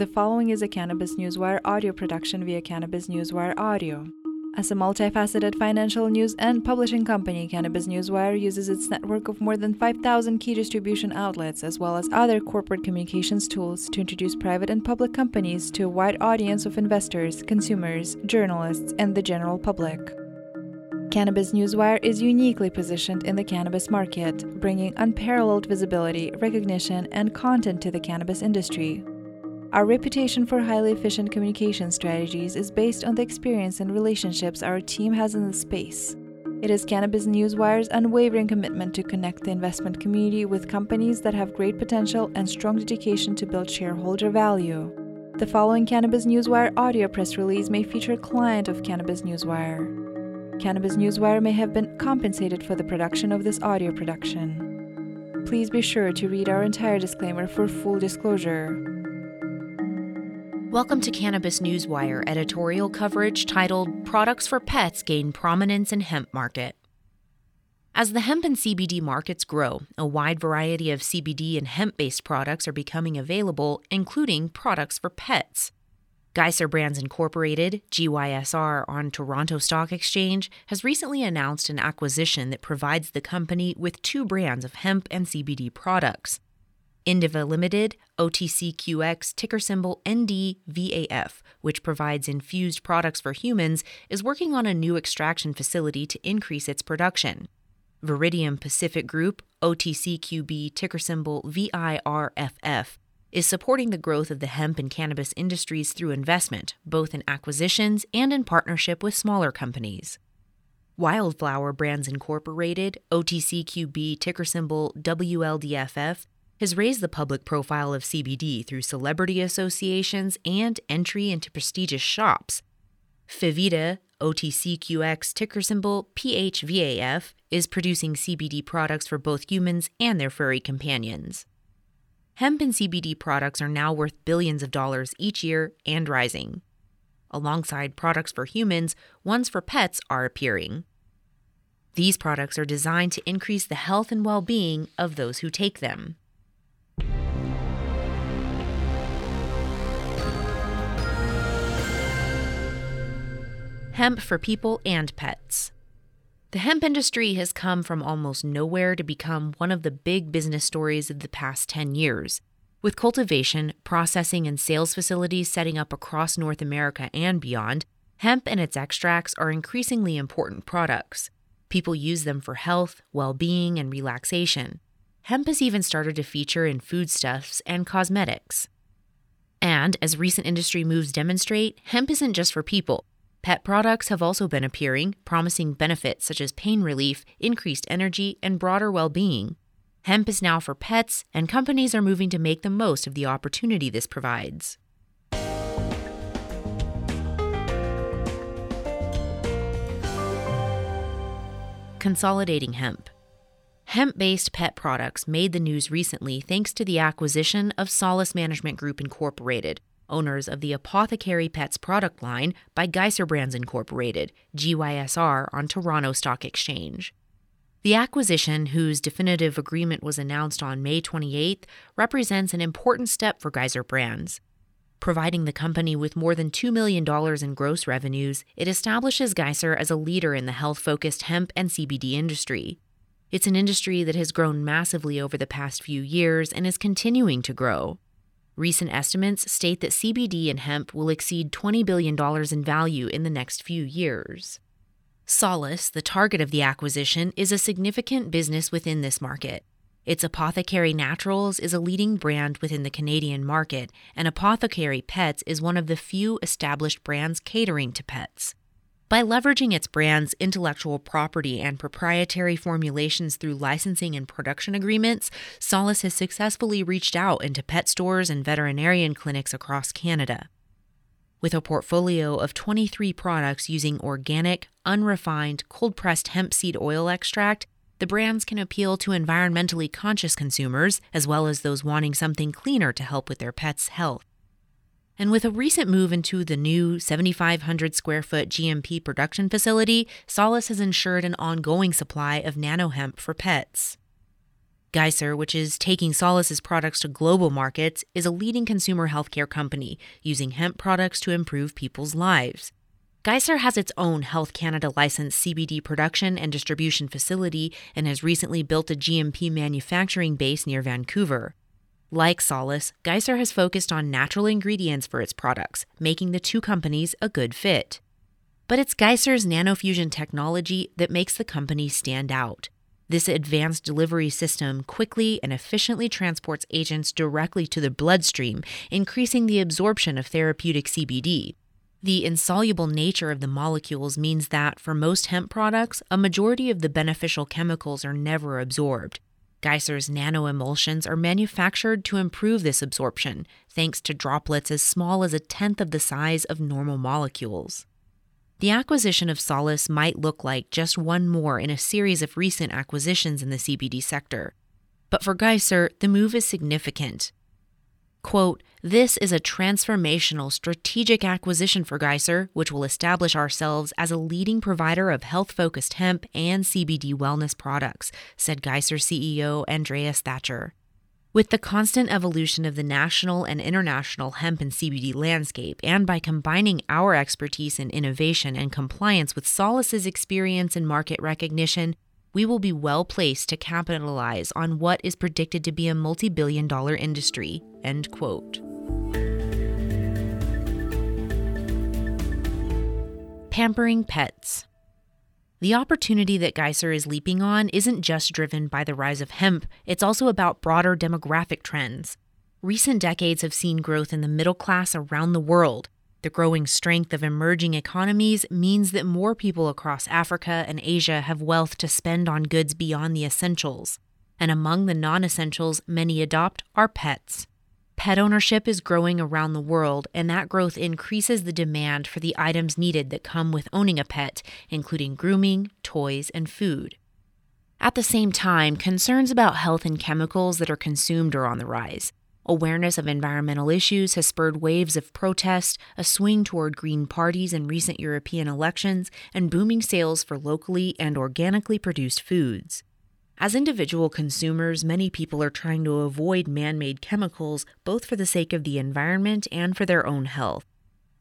The following is a Cannabis Newswire audio production via Cannabis Newswire Audio. As a multifaceted financial news and publishing company, Cannabis Newswire uses its network of more than 5,000 key distribution outlets as well as other corporate communications tools to introduce private and public companies to a wide audience of investors, consumers, journalists, and the general public. Cannabis Newswire is uniquely positioned in the cannabis market, bringing unparalleled visibility, recognition, and content to the cannabis industry. Our reputation for highly efficient communication strategies is based on the experience and relationships our team has in the space. It is Cannabis Newswire's unwavering commitment to connect the investment community with companies that have great potential and strong dedication to build shareholder value. The following Cannabis Newswire audio press release may feature a client of Cannabis Newswire. Cannabis Newswire may have been compensated for the production of this audio production. Please be sure to read our entire disclaimer for full disclosure. Welcome to Cannabis Newswire editorial coverage titled Products for Pets Gain Prominence in Hemp Market. As the hemp and CBD markets grow, a wide variety of CBD and hemp based products are becoming available, including products for pets. Geyser Brands Incorporated, GYSR, on Toronto Stock Exchange, has recently announced an acquisition that provides the company with two brands of hemp and CBD products. Indiva Limited, OTCQX, ticker symbol NDVAF, which provides infused products for humans, is working on a new extraction facility to increase its production. Viridium Pacific Group, OTCQB, ticker symbol VIRFF, is supporting the growth of the hemp and cannabis industries through investment, both in acquisitions and in partnership with smaller companies. Wildflower Brands Incorporated, OTCQB, ticker symbol WLDFF, has raised the public profile of CBD through celebrity associations and entry into prestigious shops. Phivida, OTCQX ticker symbol PHVAF, is producing CBD products for both humans and their furry companions. Hemp and CBD products are now worth billions of dollars each year and rising. Alongside products for humans, ones for pets are appearing. These products are designed to increase the health and well being of those who take them. Hemp for people and pets. The hemp industry has come from almost nowhere to become one of the big business stories of the past 10 years. With cultivation, processing, and sales facilities setting up across North America and beyond, hemp and its extracts are increasingly important products. People use them for health, well being, and relaxation. Hemp has even started to feature in foodstuffs and cosmetics. And as recent industry moves demonstrate, hemp isn't just for people. Pet products have also been appearing, promising benefits such as pain relief, increased energy, and broader well being. Hemp is now for pets, and companies are moving to make the most of the opportunity this provides. Consolidating hemp. Hemp based pet products made the news recently thanks to the acquisition of Solace Management Group Incorporated, owners of the Apothecary Pets product line by Geyser Brands Incorporated, GYSR, on Toronto Stock Exchange. The acquisition, whose definitive agreement was announced on May 28th, represents an important step for Geyser Brands. Providing the company with more than $2 million in gross revenues, it establishes Geyser as a leader in the health focused hemp and CBD industry. It's an industry that has grown massively over the past few years and is continuing to grow. Recent estimates state that CBD and hemp will exceed $20 billion in value in the next few years. Solace, the target of the acquisition, is a significant business within this market. Its Apothecary Naturals is a leading brand within the Canadian market, and Apothecary Pets is one of the few established brands catering to pets. By leveraging its brand's intellectual property and proprietary formulations through licensing and production agreements, Solace has successfully reached out into pet stores and veterinarian clinics across Canada. With a portfolio of 23 products using organic, unrefined, cold pressed hemp seed oil extract, the brands can appeal to environmentally conscious consumers as well as those wanting something cleaner to help with their pet's health. And with a recent move into the new 7,500 square foot GMP production facility, Solace has ensured an ongoing supply of nano hemp for pets. Geyser, which is taking Solace's products to global markets, is a leading consumer healthcare company using hemp products to improve people's lives. Geyser has its own Health Canada licensed CBD production and distribution facility and has recently built a GMP manufacturing base near Vancouver. Like Solace, Geyser has focused on natural ingredients for its products, making the two companies a good fit. But it's Geyser's nanofusion technology that makes the company stand out. This advanced delivery system quickly and efficiently transports agents directly to the bloodstream, increasing the absorption of therapeutic CBD. The insoluble nature of the molecules means that, for most hemp products, a majority of the beneficial chemicals are never absorbed. Geyser's nanoemulsions are manufactured to improve this absorption, thanks to droplets as small as a tenth of the size of normal molecules. The acquisition of Solace might look like just one more in a series of recent acquisitions in the CBD sector. But for Geisser, the move is significant. Quote, this is a transformational strategic acquisition for Geyser, which will establish ourselves as a leading provider of health focused hemp and CBD wellness products, said Geyser CEO Andreas Thatcher. With the constant evolution of the national and international hemp and CBD landscape, and by combining our expertise in innovation and compliance with Solace's experience in market recognition, we will be well placed to capitalize on what is predicted to be a multi billion dollar industry. End quote. Pampering pets. The opportunity that Geyser is leaping on isn't just driven by the rise of hemp, it's also about broader demographic trends. Recent decades have seen growth in the middle class around the world. The growing strength of emerging economies means that more people across Africa and Asia have wealth to spend on goods beyond the essentials. And among the non essentials many adopt are pets. Pet ownership is growing around the world, and that growth increases the demand for the items needed that come with owning a pet, including grooming, toys, and food. At the same time, concerns about health and chemicals that are consumed are on the rise. Awareness of environmental issues has spurred waves of protest, a swing toward green parties in recent European elections, and booming sales for locally and organically produced foods. As individual consumers, many people are trying to avoid man made chemicals both for the sake of the environment and for their own health.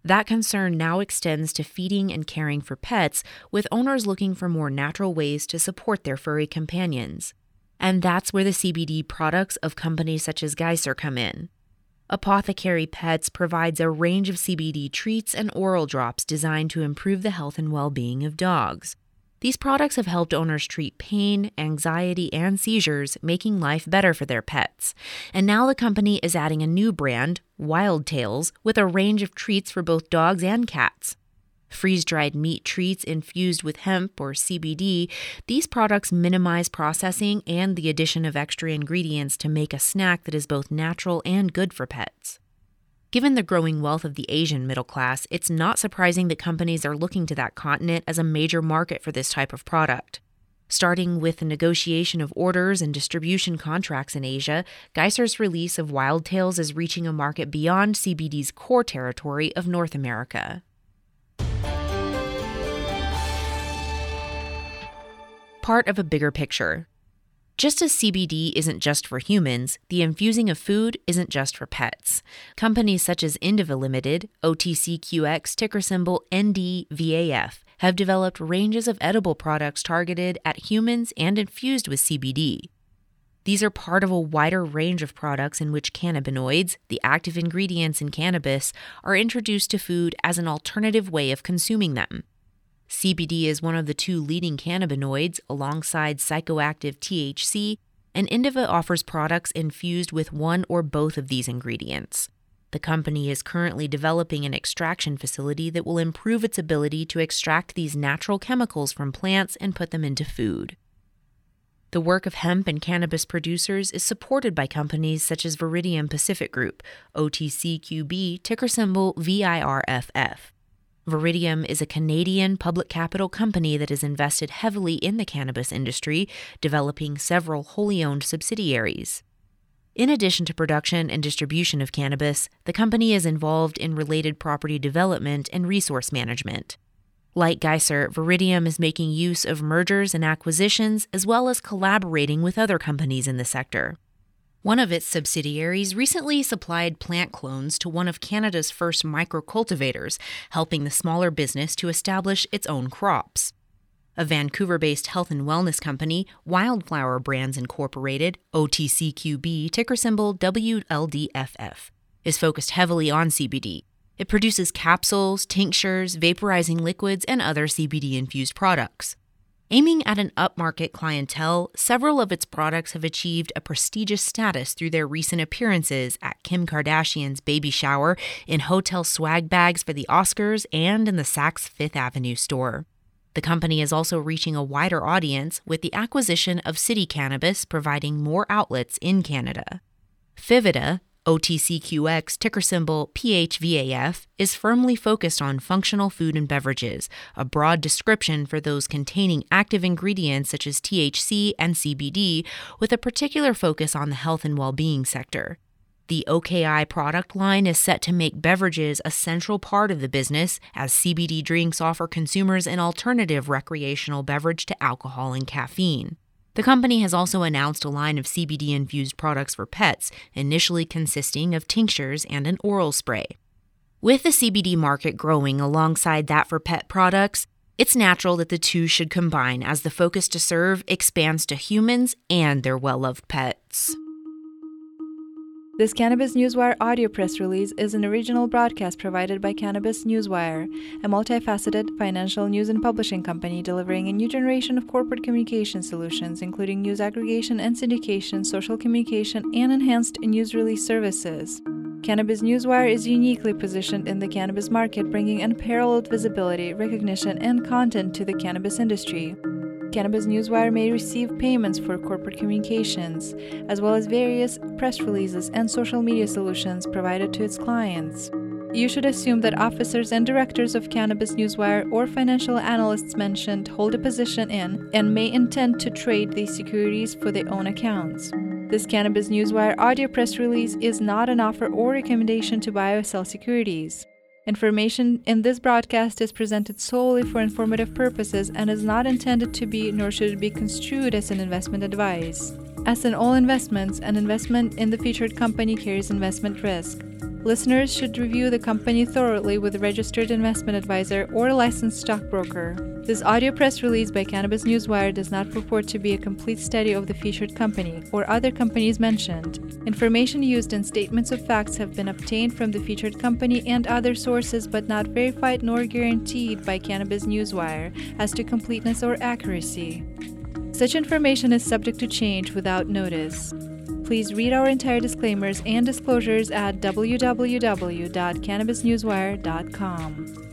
That concern now extends to feeding and caring for pets, with owners looking for more natural ways to support their furry companions. And that's where the CBD products of companies such as Geyser come in. Apothecary Pets provides a range of CBD treats and oral drops designed to improve the health and well being of dogs. These products have helped owners treat pain, anxiety, and seizures, making life better for their pets. And now the company is adding a new brand, Wild Tales, with a range of treats for both dogs and cats. Freeze dried meat treats infused with hemp or CBD, these products minimize processing and the addition of extra ingredients to make a snack that is both natural and good for pets. Given the growing wealth of the Asian middle class, it's not surprising that companies are looking to that continent as a major market for this type of product. Starting with the negotiation of orders and distribution contracts in Asia, Geyser's release of Wild Tales is reaching a market beyond CBD's core territory of North America. Part of a bigger picture. Just as CBD isn't just for humans, the infusing of food isn't just for pets. Companies such as Indiva Limited, OTCQX ticker symbol NDVAF, have developed ranges of edible products targeted at humans and infused with CBD. These are part of a wider range of products in which cannabinoids, the active ingredients in cannabis, are introduced to food as an alternative way of consuming them. CBD is one of the two leading cannabinoids alongside psychoactive THC, and Indiva offers products infused with one or both of these ingredients. The company is currently developing an extraction facility that will improve its ability to extract these natural chemicals from plants and put them into food. The work of hemp and cannabis producers is supported by companies such as Viridium Pacific Group, OTCQB, ticker symbol VIRFF. Viridium is a Canadian public capital company that has invested heavily in the cannabis industry, developing several wholly owned subsidiaries. In addition to production and distribution of cannabis, the company is involved in related property development and resource management. Like Geyser, Viridium is making use of mergers and acquisitions as well as collaborating with other companies in the sector. One of its subsidiaries recently supplied plant clones to one of Canada's first microcultivators, helping the smaller business to establish its own crops. A Vancouver based health and wellness company, Wildflower Brands Incorporated, OTCQB, ticker symbol WLDFF, is focused heavily on CBD. It produces capsules, tinctures, vaporizing liquids, and other CBD infused products. Aiming at an upmarket clientele, several of its products have achieved a prestigious status through their recent appearances at Kim Kardashian's baby shower, in hotel swag bags for the Oscars, and in the Saks Fifth Avenue store. The company is also reaching a wider audience with the acquisition of City Cannabis, providing more outlets in Canada. Phivida, OTCQX ticker symbol PHVAF is firmly focused on functional food and beverages, a broad description for those containing active ingredients such as THC and CBD, with a particular focus on the health and well being sector. The OKI product line is set to make beverages a central part of the business, as CBD drinks offer consumers an alternative recreational beverage to alcohol and caffeine. The company has also announced a line of CBD infused products for pets, initially consisting of tinctures and an oral spray. With the CBD market growing alongside that for pet products, it's natural that the two should combine as the focus to serve expands to humans and their well loved pets. This Cannabis Newswire audio press release is an original broadcast provided by Cannabis Newswire, a multifaceted financial news and publishing company delivering a new generation of corporate communication solutions, including news aggregation and syndication, social communication, and enhanced news release services. Cannabis Newswire is uniquely positioned in the cannabis market, bringing unparalleled visibility, recognition, and content to the cannabis industry. Cannabis Newswire may receive payments for corporate communications, as well as various press releases and social media solutions provided to its clients. You should assume that officers and directors of Cannabis Newswire or financial analysts mentioned hold a position in and may intend to trade these securities for their own accounts. This Cannabis Newswire audio press release is not an offer or recommendation to buy or sell securities. Information in this broadcast is presented solely for informative purposes and is not intended to be nor should it be construed as an investment advice. As in all investments, an investment in the featured company carries investment risk. Listeners should review the company thoroughly with a registered investment advisor or a licensed stockbroker. This audio press release by Cannabis Newswire does not purport to be a complete study of the featured company or other companies mentioned. Information used in statements of facts have been obtained from the featured company and other sources but not verified nor guaranteed by Cannabis Newswire as to completeness or accuracy. Such information is subject to change without notice. Please read our entire disclaimers and disclosures at www.cannabisnewswire.com.